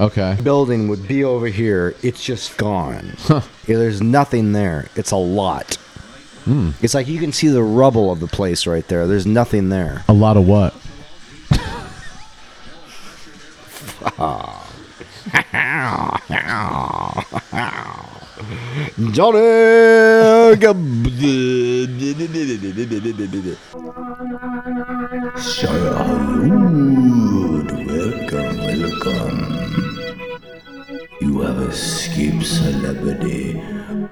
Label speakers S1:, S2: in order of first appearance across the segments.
S1: Okay.
S2: building would be over here. It's just gone. Yeah, There's nothing there. It's a lot. Hmm. It's like you can see the rubble of the place right there. There's nothing there.
S1: A lot of what?
S2: Johnny!
S3: Welcome, welcome. You have escaped celebrity.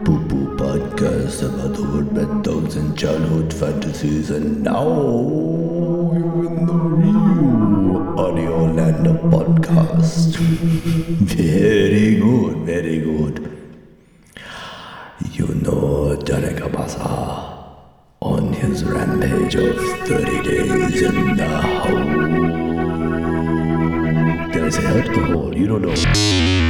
S3: Poo Poo podcast about the word dogs and childhood fantasies, and now you're in the real Audio Land podcast. very good, very good. You know Johnny Kielbasa on his rampage of 30 days in the hole. There's or? Oh, you don't know.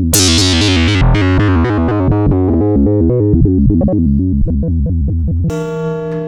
S4: Thank you.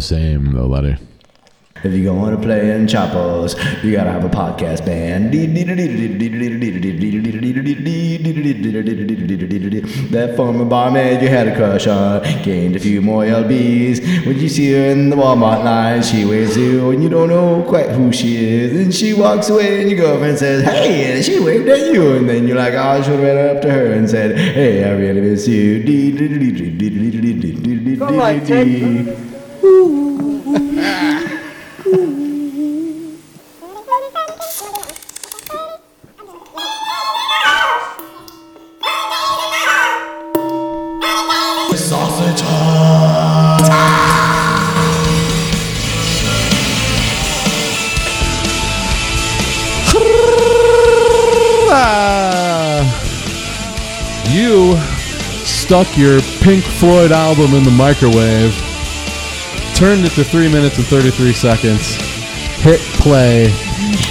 S1: The same, though, Letty.
S3: If you're going to play in Chapos, you gotta have a podcast band. That former barmaid you had a crush on gained a few more lbs. When you see her in the Walmart line, she waves you and you don't know quite who she is. And she walks away and your girlfriend says, Hey, and she waved at you. And then you're like, Oh, I should ran up to her and said, Hey, I really miss you.
S5: Come on,
S1: Ah! You stuck your Pink Floyd album in the microwave, turned it to 3 minutes and 33 seconds, hit play,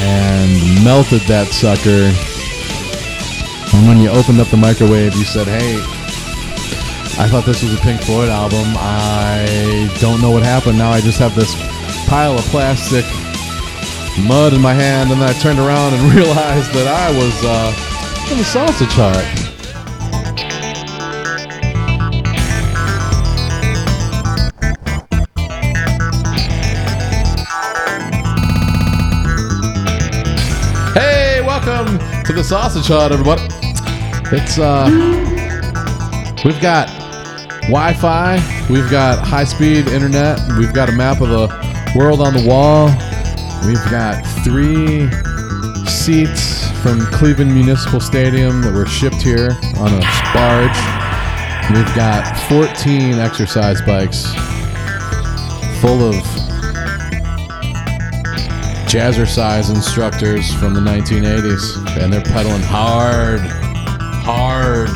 S1: and melted that sucker. And when you opened up the microwave, you said, Hey, I thought this was a Pink Floyd album. I don't know what happened. Now I just have this pile of plastic mud in my hand, and then I turned around and realized that I was uh, in the sausage hut. To the sausage hut, everybody. It's uh, we've got Wi-Fi, we've got high-speed internet, we've got a map of the world on the wall. We've got three seats from Cleveland Municipal Stadium that were shipped here on a barge. We've got 14 exercise bikes full of jazzercise instructors from the 1980s, and they're pedaling hard, hard,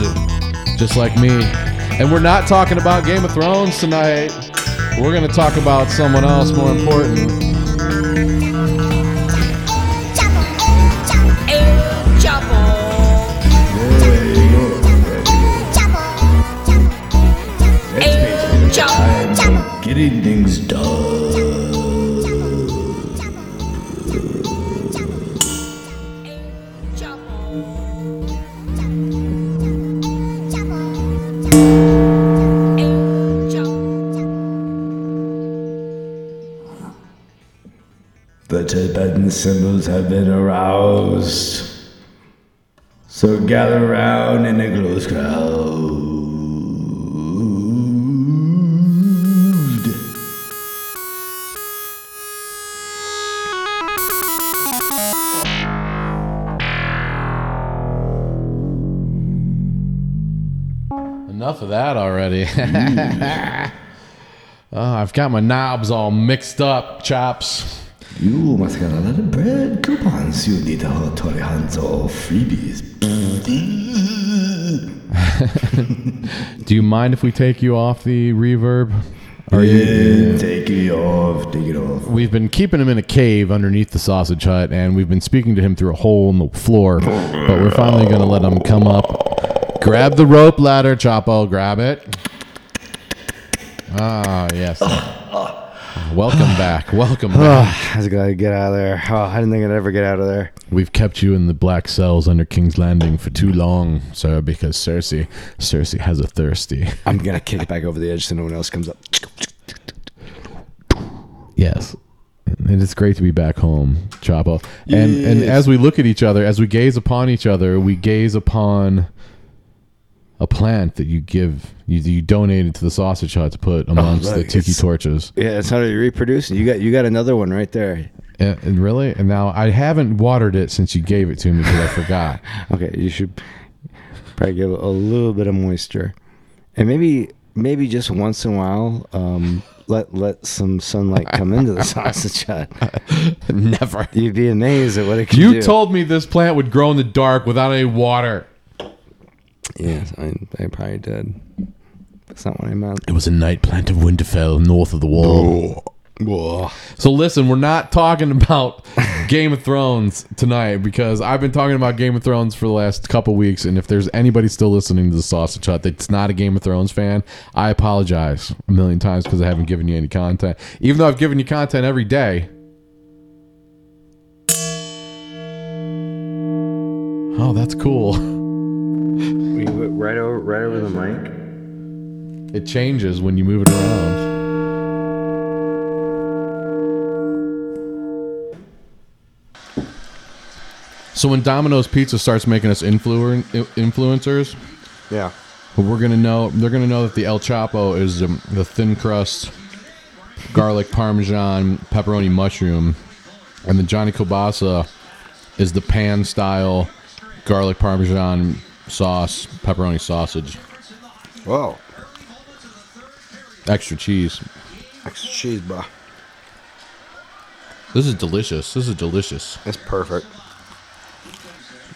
S1: just like me. And we're not talking about Game of Thrones tonight. We're going to talk about someone else more important.
S3: Getting things done. Symbols have been aroused. So gather round in a close crowd.
S1: Enough of that already. oh, I've got my knobs all mixed up, chops.
S3: You must got a lot of bread coupons. You need to hold Tori Hanzo freebies.
S1: Do you mind if we take you off the reverb? Are you?
S3: Yeah, take it off. Take it off.
S1: We've been keeping him in a cave underneath the sausage hut, and we've been speaking to him through a hole in the floor. But we're finally going to let him come up. Grab the rope ladder, Choppo. Grab it. Ah, yes. Welcome back. Welcome back.
S2: I was glad to get out of there. Oh, I didn't think I'd ever get out of there.
S1: We've kept you in the black cells under King's Landing for too long, sir, because Cersei, Cersei has a thirsty.
S2: I'm gonna kick it back over the edge so no one else comes up.
S1: Yes. And it's great to be back home, Choppo. And and as we look at each other, as we gaze upon each other, we gaze upon a plant that you give you, you donated to the sausage hut to put amongst the
S2: look,
S1: tiki torches.
S2: Yeah, it's how to reproduce. You got you got another one right there.
S1: And, and really? And now I haven't watered it since you gave it to me because I forgot.
S2: Okay, you should probably give it a little bit of moisture, and maybe maybe just once in a while, um, let let some sunlight come into the sausage hut.
S1: Never.
S2: You'd be amazed at what it can
S1: You
S2: do.
S1: told me this plant would grow in the dark without any water.
S2: Yes, I, I probably did. That's not what I meant.
S1: It was a night plant of Winterfell, north of the wall. So listen, we're not talking about Game of Thrones tonight because I've been talking about Game of Thrones for the last couple weeks, and if there's anybody still listening to the Sausage Hut that's not a Game of Thrones fan, I apologize a million times because I haven't given you any content, even though I've given you content every day. Oh, that's cool.
S2: Right over, right over the mic.
S1: It changes when you move it around. So when Domino's Pizza starts making us influen- influencers,
S2: Yeah.
S1: we're gonna know they're gonna know that the El Choppo is um, the thin crust, garlic parmesan, pepperoni mushroom, and the Johnny Kielbasa is the pan style garlic parmesan sauce, pepperoni sausage,
S2: Whoa.
S1: extra cheese.
S2: Extra cheese, bro.
S1: This is delicious. This is delicious.
S2: It's perfect.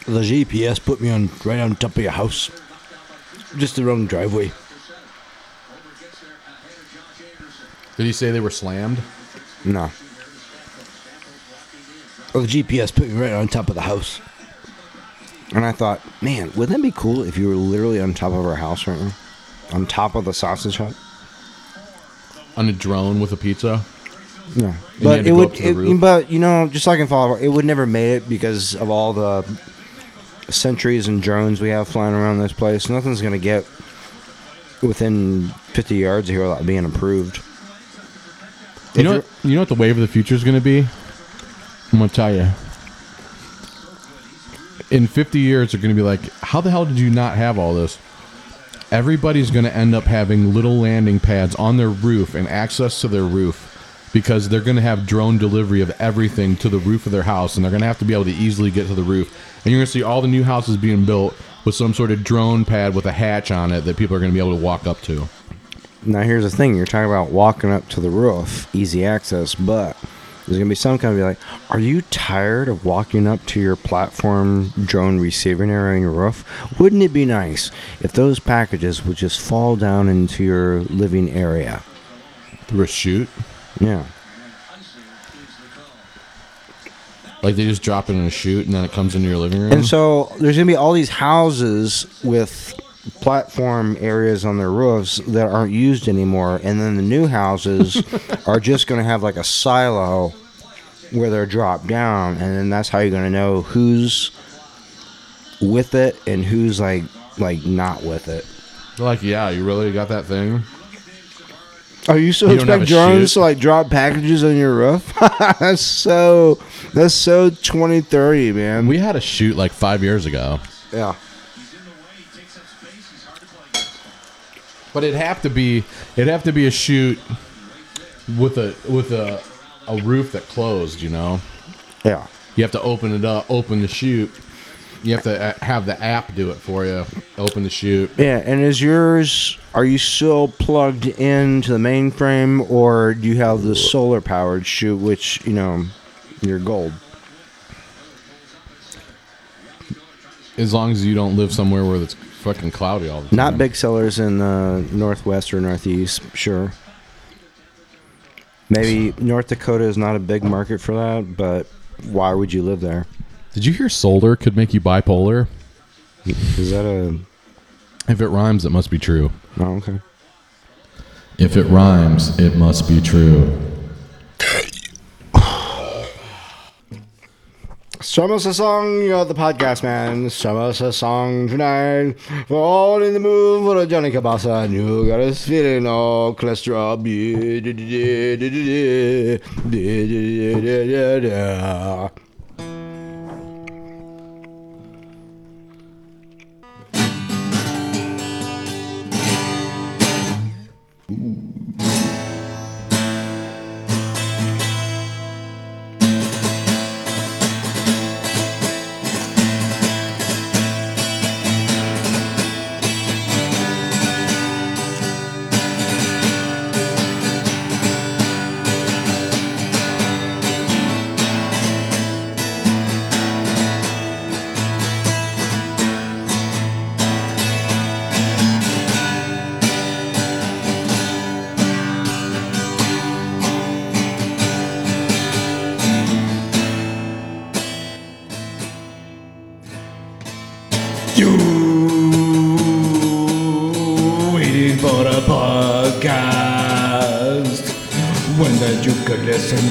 S2: The GPS put me on right on top of your house. Just the wrong driveway.
S1: Did he say they were slammed?
S2: No. Well, the GPS put me right on top of the house. And I thought, man, wouldn't that be cool if you were literally on top of our house right now? On top of the sausage hut?
S1: On a drone with a pizza?
S2: No. But it would,
S1: up to the
S2: it- but you know, just like in Fallout, it would never made it because of all the sentries and drones we have flying around this place. Nothing's going to get within 50 yards of here without being approved.
S1: You
S2: If
S1: know, what, you know what the wave of the future is going to be? I'm going to tell you. In 50 years, they're going to be like, how the hell did you not have all this? Everybody's going to end up having little landing pads on their roof and access to their roof because they're going to have drone delivery of everything to the roof of their house and they're going to have to be able to easily get to the roof. And you're going to see all the new houses being built with some sort of drone pad with a hatch on it that people are going to be able to walk up to.
S2: Now here's the thing: you're talking about walking up to the roof, easy access, but There's gonna be some kind of be like, are you tired of walking up to your platform drone receiving area on your roof? Wouldn't it be nice if those packages would just fall down into your living area?
S1: Through a chute.
S2: Yeah.
S1: Like they just drop it in a chute and then it comes into your living room.
S2: And so there's gonna be all these houses with platform areas on their roofs that aren't used anymore, and then the new houses are just gonna have like a silo where they're dropped down, and then that's how you're gonna know who's with it and who's like like not with it.
S1: Like, yeah, you really got that thing?
S2: Oh, you still
S1: You
S2: expect drones to like drop packages on your roof? that's so that's so 2030, man.
S1: We had a shoot like five years ago.
S2: yeah.
S1: But it'd have to be it'd have to be a chute with a with a a roof that closed, you know.
S2: Yeah.
S1: You have to open it up, open the chute. You have to uh, have the app do it for you. Open the chute.
S2: Yeah, and is yours? Are you still plugged into the mainframe, or do you have the solar powered chute, which you know, you're gold?
S1: As long as you don't live somewhere where it's fucking cloudy all the time.
S2: Not big sellers in the northwest or northeast, sure. Maybe North Dakota is not a big market for that, but why would you live there?
S1: Did you hear solar could make you bipolar?
S2: Is that a?
S1: If it rhymes, it must be true.
S2: Oh, okay.
S4: If it rhymes, it must be true.
S2: Strum us a song, you're the podcast man. Strum us a song tonight. We're all in the mood for a Johnny Kielbasa. And you got us feeling all cholesterol.
S3: waiting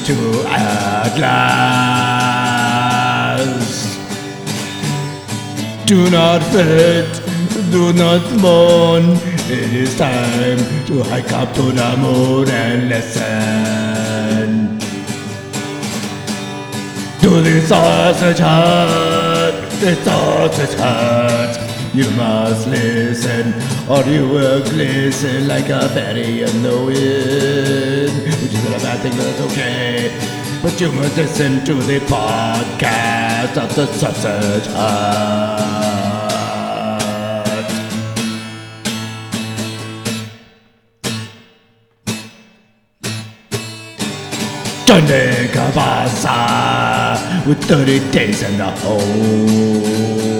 S3: to uh, at last. Do not fret, do not mourn. It is time to hike up to the moon and listen. To the sausage hut, the sausage hut. You must listen, or you will glisten like a berry in the wind. Which is not a bad thing, but that's okay. But you must listen to the podcast of the sausage hut. Johnny Kielbasa with 30 days in the hole.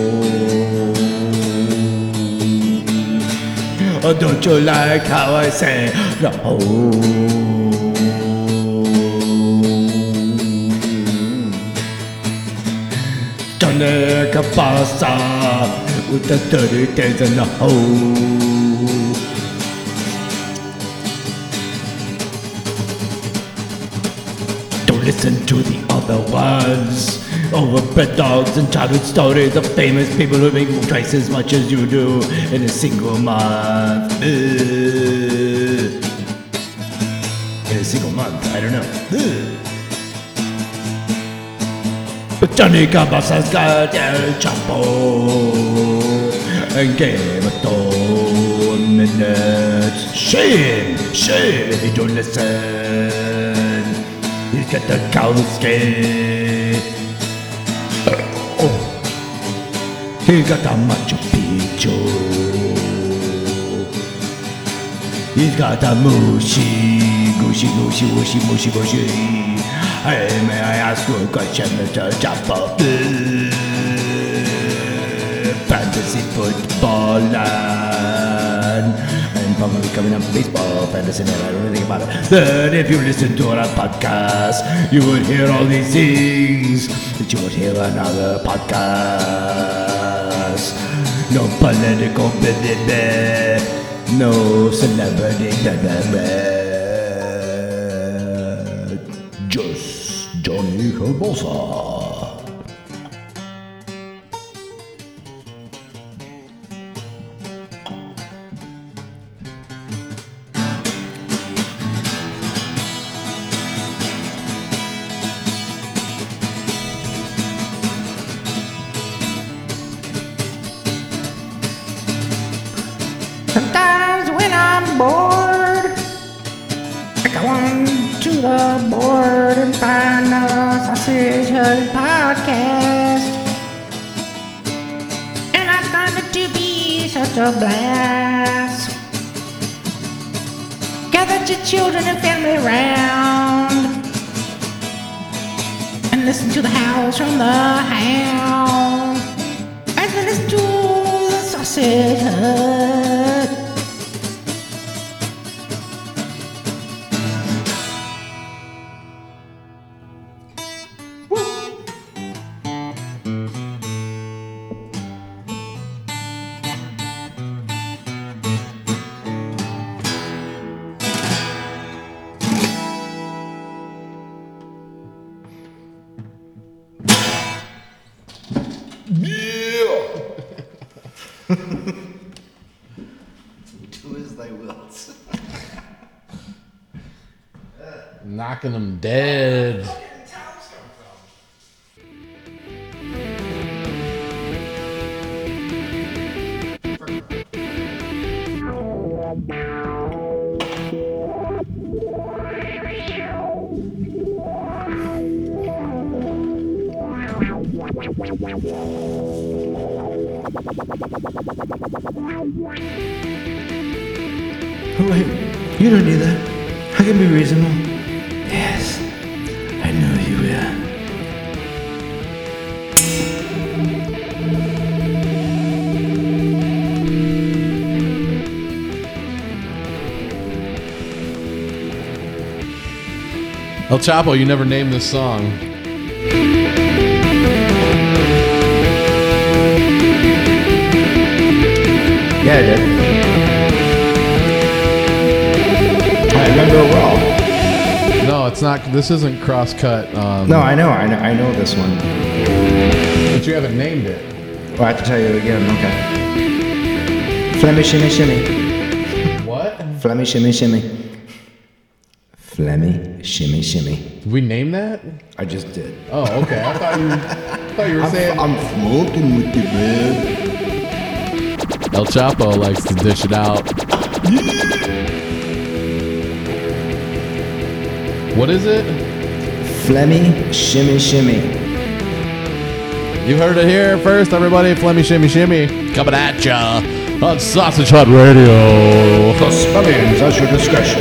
S3: Oh, don't you like how I say hole? Johnny Kielbasa with the 30 days in the hole. Don't listen to the other ones. Overbred dogs and childhood stories of famous people who make twice as much as you do in a single month. Ugh. In a single month, I don't know. Ugh. But Johnny Kielbasa's got El Choppo and Game of Thrones minutes. Shame, shame if you don't listen. He's got the cow skin. He got the Machu Picchu. He's got the mushy, gushy, gushy, mushy, mushy, mushy. Hey, may I ask you a question, Mr. Uh, Fantasy football land. And probably coming up baseball, fantasy, man, I don't know anything about it. But if you listen to our podcast, you would hear all these things that you would hear on other podcasts. No political blah, no celebrity blah. Just Johnny Herbosa.
S5: Find a sausage hut podcast. And I find it to be such a blast. Gather your children and family round and listen to the howls from the hound. We listen to the sausage hut.
S1: Knocking them dead.
S3: Oh, wait. You don't need that. I can be reasonable. Yes. I know you will.
S1: El Choppo, you never named this song.
S3: Yeah, I did.
S1: It's not. This isn't crosscut. Um,
S3: No, I know, I know, I know this one.
S1: but you haven't named it.
S3: Well, I have to tell you again. Okay. Flemmy shimmy shimmy.
S1: What?
S3: Flemmy shimmy shimmy. Flemmy shimmy shimmy.
S1: Did we name that?
S3: I just did.
S1: Oh, okay. I thought you. I thought you were saying.
S3: I'm smoking with you, man.
S1: El Choppo likes to dish it out. What is it?
S3: Flemmy shimmy shimmy.
S1: You heard it here first, everybody. Flemmy Shimmy Shimmy coming at ya on Sausage Hut Radio.
S3: The spellings at your discretion.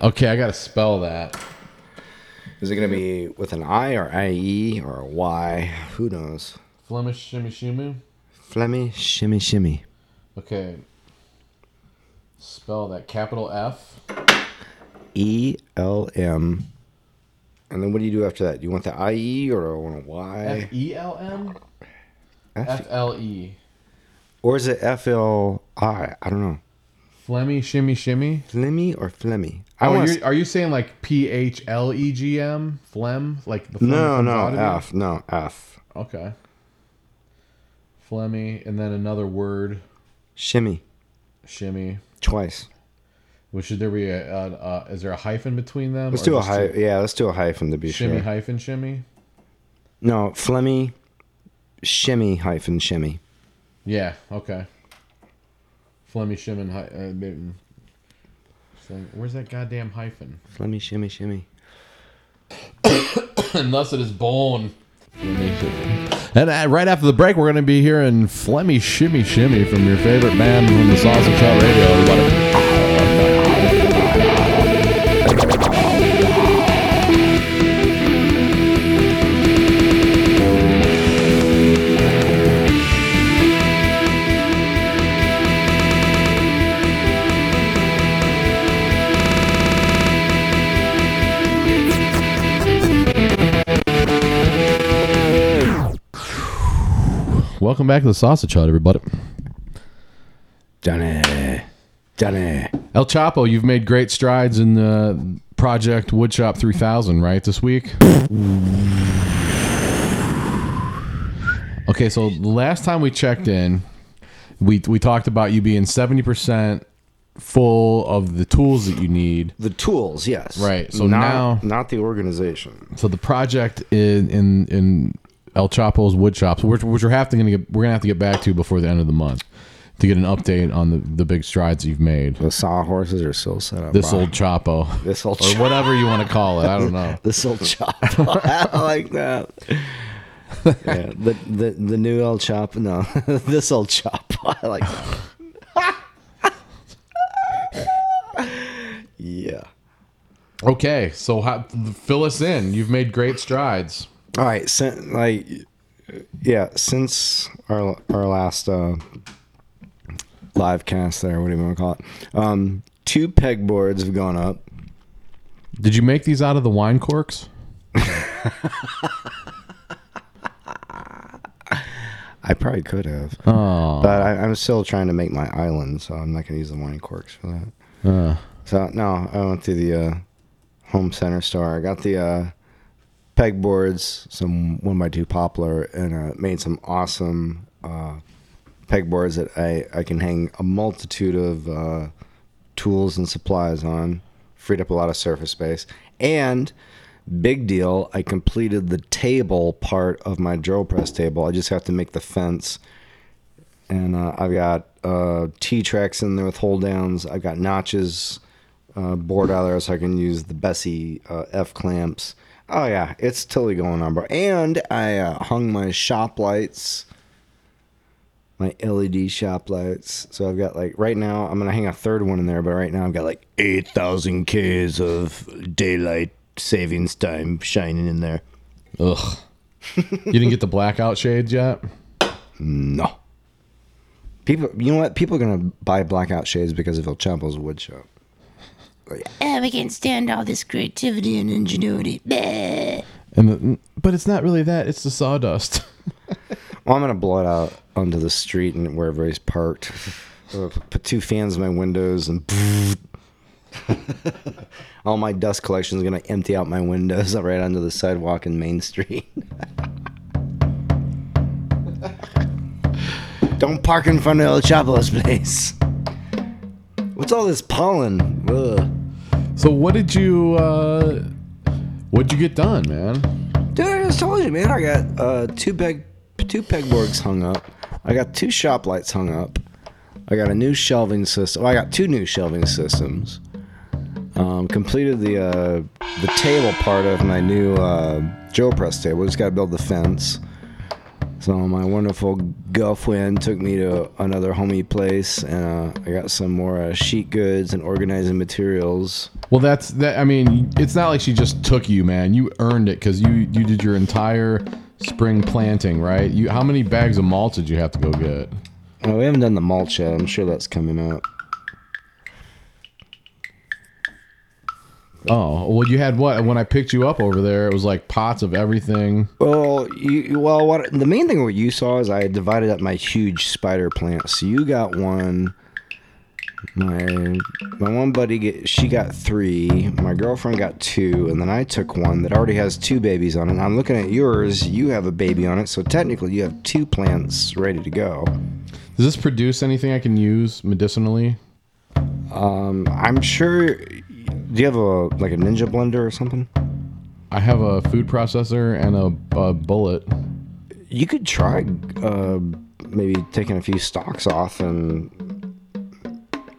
S1: Okay, I gotta spell that.
S2: Is it going to be with an I or IE or a Y? Who knows?
S1: Flemish Shimmy Shimmy.
S2: Flemmy, shimmy, shimmy.
S1: Okay. Spell that capital F.
S2: E L M. And then what do you do after that? Do you want the IE or do I want a Y?
S1: F E L M?
S2: F-
S1: L E.
S2: or is it F L I? I don't know.
S1: Flemmy Shimmy Shimmy.
S2: Flemmy or Flemmy? I
S1: Oh,
S2: want
S1: you're, you saying like P H L E G M? Phlegm? Like the phlegm
S2: no, no,
S1: out of you?
S2: F, no, F.
S1: Okay. Flemmy, and then another word,
S2: Shimmy
S1: shimmy.
S2: Twice.
S1: Which should there be a, a, a is there a hyphen between them?
S2: Let's do a
S1: just
S2: hy- Yeah, let's do a hyphen to be
S1: Shimmy
S2: sure.
S1: hyphen shimmy.
S2: no, Flemmy, shimmy hyphen shimmy.
S1: Yeah. Okay. Flemmy shimmy. Uh, where's that goddamn hyphen?
S2: Flemmy, shimmy, shimmy.
S1: thus it is born. And uh, right after the break, we're going to be hearing Flemmy Shimmy Shimmy from your favorite band from the Sausage Hut Radio. Everybody. Welcome back to the Sausage Hut, everybody.
S2: Johnny, Johnny.
S1: El Choppo, you've made great strides in the project Woodshop 3000, right? This week. Okay, so the last time we checked in, we we talked about you being 70% full of the tools that you need.
S2: The tools, yes.
S1: Right, so
S2: not,
S1: now-
S2: not the organization.
S1: So the project in in, in El Choppo's wood shops, which, which we're have to gonna get, we're gonna have to get back to before the end of the month to get an update on the, the big strides you've made.
S2: The sawhorses are still set up.
S1: This
S2: bro.
S1: old Choppo,
S2: this old,
S1: or whatever you want to call it, I don't know.
S2: this old chop. I like that. yeah, the the the new El Chop. No, this old chop. I like that. yeah.
S1: Okay, so how, fill us in. You've made great strides.
S2: All right, sin like yeah, since our our last uh live cast there, what do you want to call it? Um two pegboards have gone up.
S1: Did you make these out of the wine corks?
S2: I probably could have.
S1: Oh,
S2: But I, I'm still trying to make my island, so I'm not going to use the wine corks for that.
S1: uh,
S2: So no, I went to the uh, home center store. I got the uh, pegboards, some one by two poplar, and uh, made some awesome uh, pegboards that I I can hang a multitude of uh, tools and supplies on. Freed up a lot of surface space, and big deal, I completed the table part of my drill press table. I just have to make the fence and uh, I've got uh, T tracks in there with hold downs. I've got notches uh, bored out there so I can use the Bessey uh, F clamps. Oh yeah, it's totally going on, bro. And I uh, hung my shop lights, my LED shop lights. So I've got like right now I'm gonna hang a third one in there, but right now I've got like eight thousand Ks of daylight savings time shining in there.
S1: ugh. you didn't get the blackout shades yet.
S2: No. People, you know what? People are gonna buy blackout shades because of El Choppo's wood shop.
S5: Eh, we can't stand all this creativity and ingenuity. Bleh.
S1: And the, but it's not really that. It's the sawdust.
S2: Well, I'm gonna blow it out onto the street and where everybody's parked. Uh, Put two fans in my windows and all my dust collection is gonna empty out my windows right onto the sidewalk in Main Street. Don't park in front of El Choppo's place. What's all this pollen? Ugh.
S1: so what did you uh, what'd you get done, man?
S2: Dude, I just told you, man. I got uh, two peg, two pegboards hung up. I got two shop lights hung up. I got a new shelving system. Well, I got two new shelving systems. Um, completed the uh, the table part of my new uh, Joe press table. Just got to build the fence. So my wonderful girlfriend took me to another homie place, and uh, I got some more uh, sheet goods and organizing materials.
S1: Well, that's that. I mean, it's not like she just took you, man. You earned it because you you did your entire spring planting, right? You how many bags of mulch did you have to go get?
S2: Oh, we haven't done the mulch yet. I'm sure that's coming up.
S1: Oh, well, you had what? When I picked you up over there, it was like pots of everything.
S2: Well, you well, what the main thing what you saw is I divided up my huge spider plant. So you got one. My my one buddy get she got three. My girlfriend got two, and then I took one that already has two babies on it. And I'm looking at yours. You have a baby on it, so technically you have two plants ready to go.
S1: Does this produce anything I can use medicinally?
S2: Um, I'm sure. Do you have a like a ninja blender or something?
S1: I have a food processor and a, a bullet.
S2: You could try uh, maybe taking a few stalks off and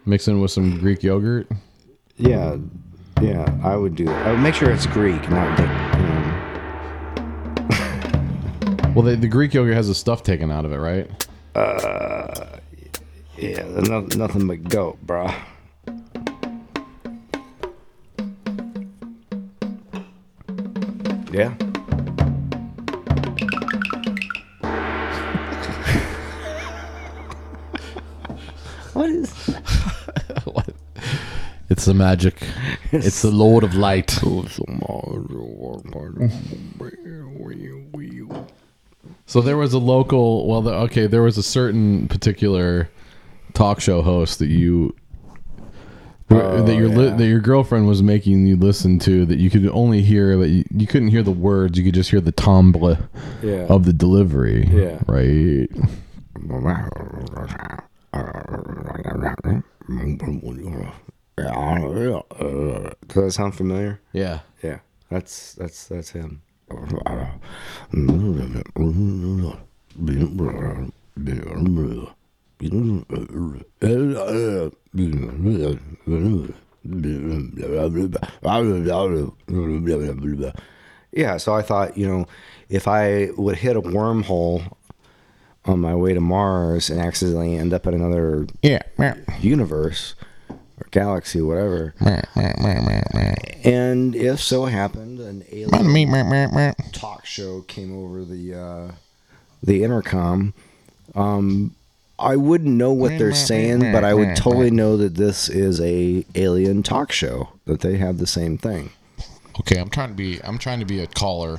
S1: mixing with some Greek yogurt.
S2: Yeah, yeah, I would do that. I would make sure it's Greek, not like, you know.
S1: Well, the, the Greek yogurt has the stuff taken out of it, right?
S2: Uh, yeah, no, nothing but goat, bro. Yeah. what is?
S1: It's the magic. It's the Lord of Light. So there was a local. Well, the, okay, there was a certain particular talk show host that you. Oh, that your li- that your girlfriend was making you listen to that you could only hear but you, you couldn't hear the words you could just hear the timbre
S2: Yeah.
S1: of the delivery
S2: Yeah.
S1: right
S2: Does that sound familiar?
S1: yeah
S2: Yeah, that's that's that's him. Yeah, so I thought, you know, if I would hit a wormhole on my way to Mars and accidentally end up in another
S3: Yeah.
S2: universe or galaxy, whatever, and if so happened an alien talk show came over the uh, the intercom, um, I wouldn't know what they're saying, but I would totally know that this is a alien talk show. That they have the same thing.
S3: Okay, I'm trying to be. I'm trying to be a caller,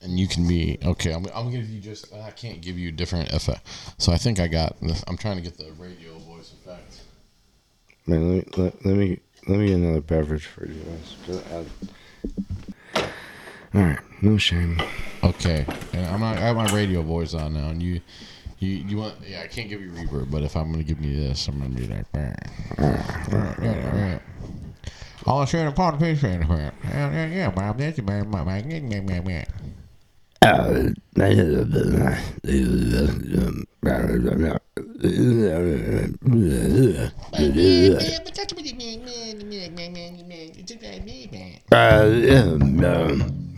S3: and you can be. Okay, I'm. I'm gonna give you just. I can't give you different effect. So I think I got. I'm trying to get the radio voice effect.
S2: Man, let me let, let me let me get another beverage for you guys. All right, no shame.
S3: Okay, and I'm not. I have my radio voice on now, and you. You, you want? Yeah, I can't give you reverb, but if I'm gonna give you this, I'm gonna be like. I'll share the part of the picture. Yeah, yeah, yeah, Bob. That's about my my my my my. Oh,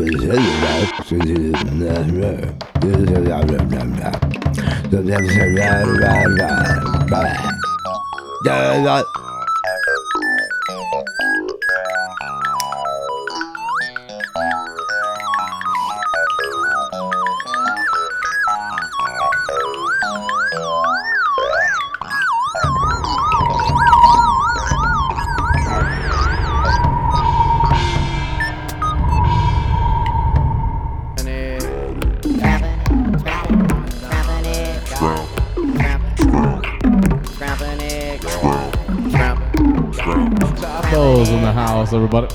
S1: in the house everybody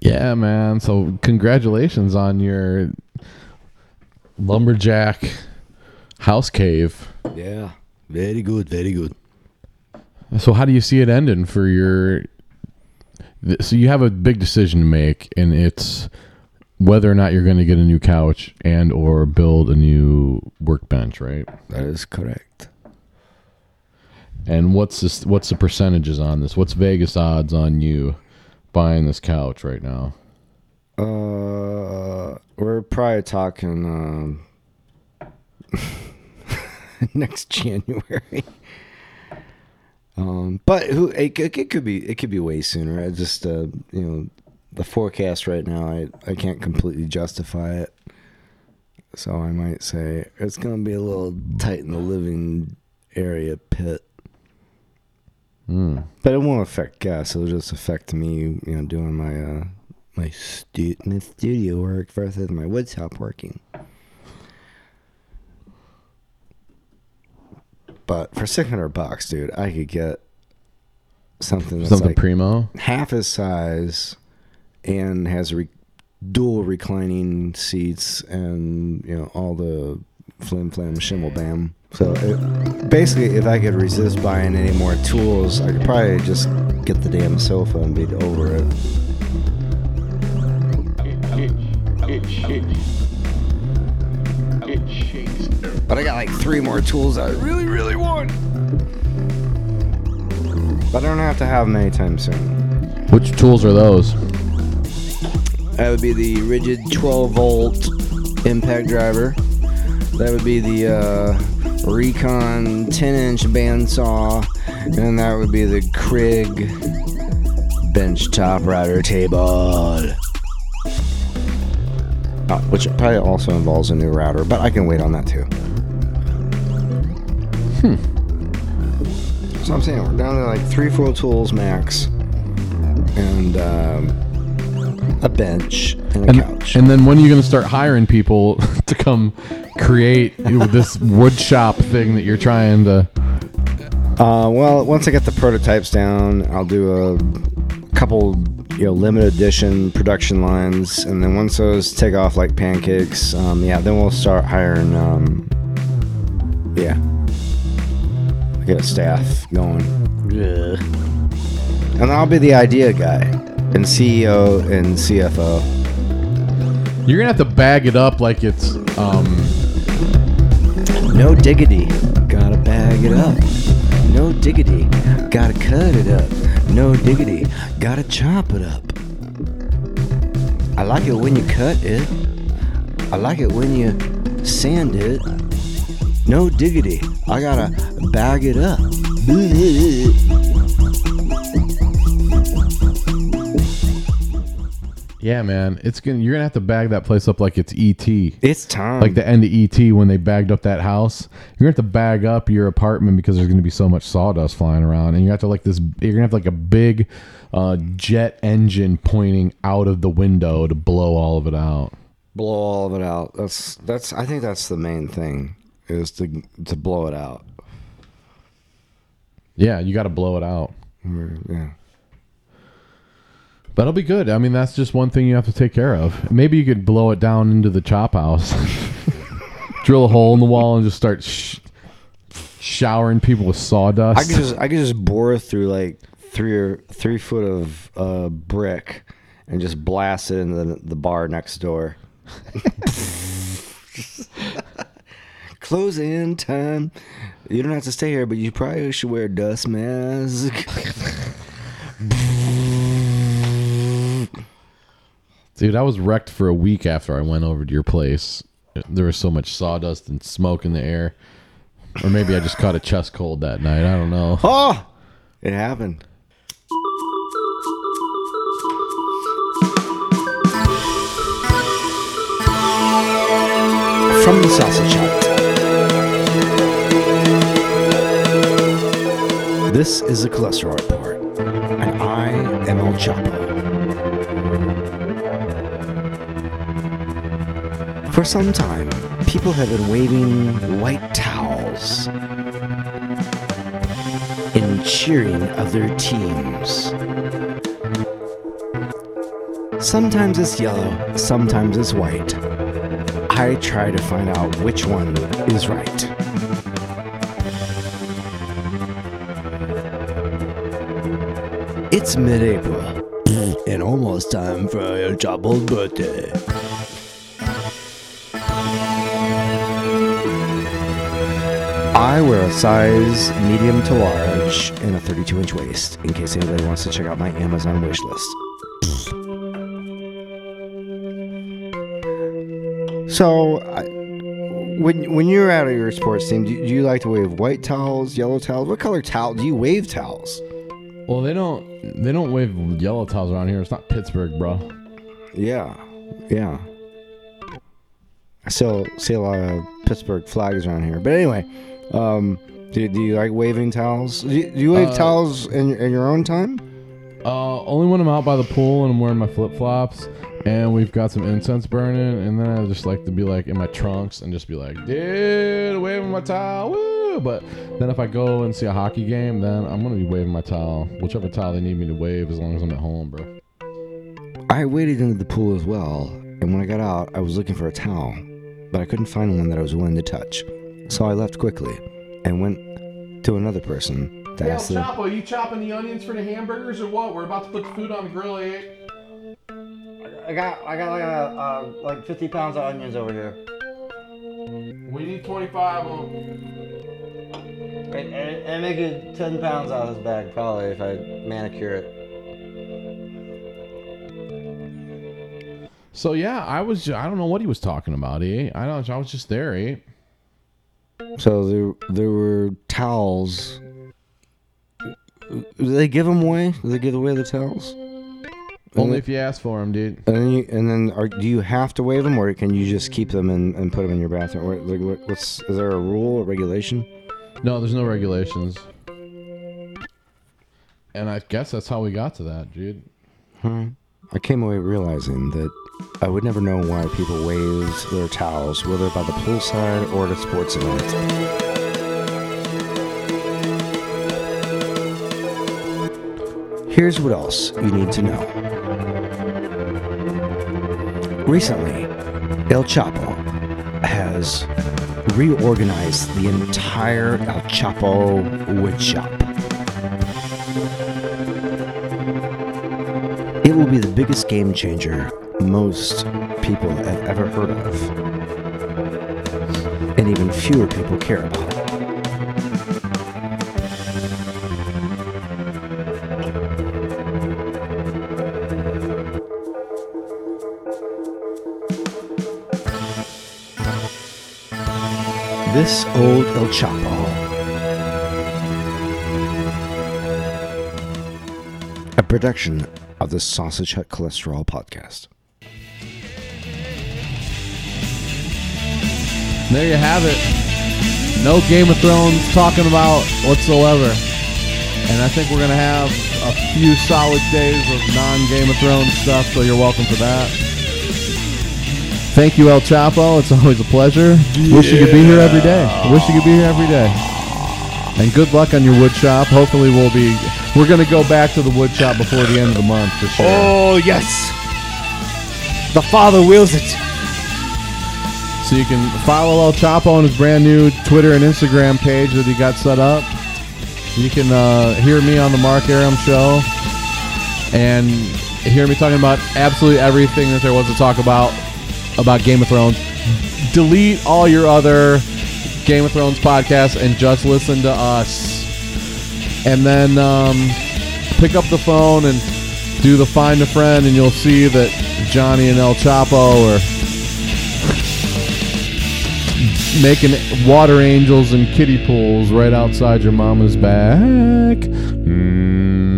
S1: yeah man so congratulations on your lumberjack house cave
S2: Yeah, very good, very good.
S1: So how do you see it ending for your? So you have a big decision to make, and it's whether or not you're going to get a new couch and or build a new workbench, right?
S2: That is correct.
S1: And what's this? What's the percentages on this? What's Vegas odds on you buying this couch right now?
S2: Uh, we're probably talking um, next January. Um, but who it, it, could be it could be way sooner. I just uh, you know the forecast right now. I I can't completely justify it, so I might say it's gonna be a little tight in the living area pit. But it won't affect gas. It'll just affect me, you know, doing my uh my, stu- my studio work versus my woodshop working. But for six hundred bucks, dude, I could get something that's
S1: Something
S2: like
S1: primo.
S2: half his size and has re- dual reclining seats and you know all the flim flam shimble bam. So it, basically, if I could resist buying any more tools, I could probably just get the damn sofa and be over it. But I got like three more tools I really, really want. But I don't have to have them anytime soon.
S1: Which tools are those?
S2: That would be the Ridgid 12 volt impact driver. That would be the uh, Rikon 10 inch bandsaw. And that would be the Kreg bench top router table. Uh, which probably also involves a new router, but I can wait on that too. Hmm. So I'm saying we're down to like three full tools max. And um, a bench and a
S1: And,
S2: couch.
S1: and then when are you going to start hiring people to come create this wood shop thing that you're trying to?
S2: Uh, well, once I get the prototypes down, I'll do a couple, you know, limited edition production lines, and then once those take off like pancakes, um, yeah, then we'll start hiring. Um, yeah, get staff going, Ugh. and I'll be the idea guy and CEO and CFO.
S1: You're gonna have to bag it up like it's um
S2: No diggity, gotta bag it up. No diggity, gotta cut it up. No diggity, gotta chop it up. I like it when you cut it. I like it when you sand it. No diggity, I gotta bag it up.
S1: yeah, man. It's gonna you're gonna have to bag that place up like it's ET.
S2: It's time.
S1: Like the end of ET when they bagged up that house, you're gonna have to bag up your apartment because there's gonna be so much sawdust flying around, and you have to like this. You're gonna have like a big uh, jet engine pointing out of the window to blow all of it out.
S2: blow all of it out. That's that's. I think that's the main thing is to to blow it out.
S1: Yeah, you got to blow it out.
S2: Yeah.
S1: But it'll be good. I mean, that's just one thing you have to take care of. Maybe you could blow it down into the chop house, drill a hole in the wall, and just start sh- showering people with sawdust.
S2: I could just I could just bore through like three or three foot of uh, brick and just blast it into the, the bar next door. Close in time. You don't have to stay here, but you probably should wear a dust mask.
S1: Dude, I was wrecked for a week after I went over to your place. There was so much sawdust and smoke in the air. Or maybe I just caught a chest cold that night. I don't know.
S2: oh, it happened. From the sausage hut. This is the cholesterol report, and I am El Choppo. For some time, people have been waving white towels in cheering of their teams. Sometimes it's yellow, sometimes it's white. I try to find out which one is right. It's mid April, and almost time for your Choppo's birthday. I wear a size medium to large and a 32 inch waist in case anybody wants to check out my Amazon wish list. So, I, when when you're out of your sports team, do, do you like to wave white towels, yellow towels? What color towel do you wave towels?
S1: Well, they don't they don't wave yellow towels around here. It's not Pittsburgh, bro.
S2: Yeah, yeah. I still see a lot of Pittsburgh flags around here. But anyway, um, do, do you like waving towels? Do you, do you wave
S1: Uh,
S2: towels in, in your own time?
S1: Uh, only when I'm out by the pool and I'm wearing my flip flops and we've got some incense burning, and then I just like to be like in my trunks and just be like, dude, waving my towel, woo! Woo. But then if I go and see a hockey game, then I'm gonna be waving my towel, whichever towel they need me to wave, as long as I'm at home, bro.
S2: I waded into the pool as well, and when I got out, I was looking for a towel, but I couldn't find one that I was willing to touch. So I left quickly and went to another person to
S1: Hey,
S2: ask them.
S1: Choppo, you chopping the onions for the hamburgers or what? We're about to put the food on the grill, eh?
S2: I got, I got like a, uh, like 50 pounds of onions over here.
S1: We need 25 of them.
S2: And, and, and make it 10 pounds out of this bag, probably, if I manicure it.
S1: So yeah, I was. ju- I don't know what he was talking about, eh? I don't. I was just there, eh?
S2: So there, there were towels. Do they give them away? Do they give away the towels?
S1: Only if you ask for them, dude.
S2: And then, you, and then are, do you have to wave them, or can you just keep them and, and put them in your bathroom? Or, like, what, what's is there a rule or regulation?
S1: No, there's no regulations. And I guess that's how we got to that, dude. Hmm.
S2: I came away realizing that I would never know why people waved their towels, whether by the poolside or at a sports event. Here's what else you need to know. Recently, El Choppo has reorganized the entire El Choppo wood shop. It will be the biggest game changer most people have ever heard of. And even fewer people care about. This old El Choppo a production of the Sausage Hut Cholesterol Podcast.
S1: There you have it. No Game of Thrones talking about whatsoever. And I think we're going to have a few solid days of non Game of Thrones stuff, so you're welcome for that. Thank you, El Choppo. It's always a pleasure. Wish you could be here every day. Wish you could be here every day. And good luck on your wood shop. Hopefully, we'll be. We're going to go back to the wood shop before the end of the month for sure.
S2: Oh, yes! The father wills it.
S1: So you can follow El Choppo on his brand new Twitter and Instagram page that he got set up. You can uh, hear me on the Mark Aram show and hear me talking about absolutely everything that there was to talk about about Game of Thrones. Delete all your other Game of Thrones podcasts and just listen to us. And then um, pick up the phone and do the find a friend, and you'll see that Johnny and El Choppo are making water angels and kiddie pools right outside your mama's back. Mm.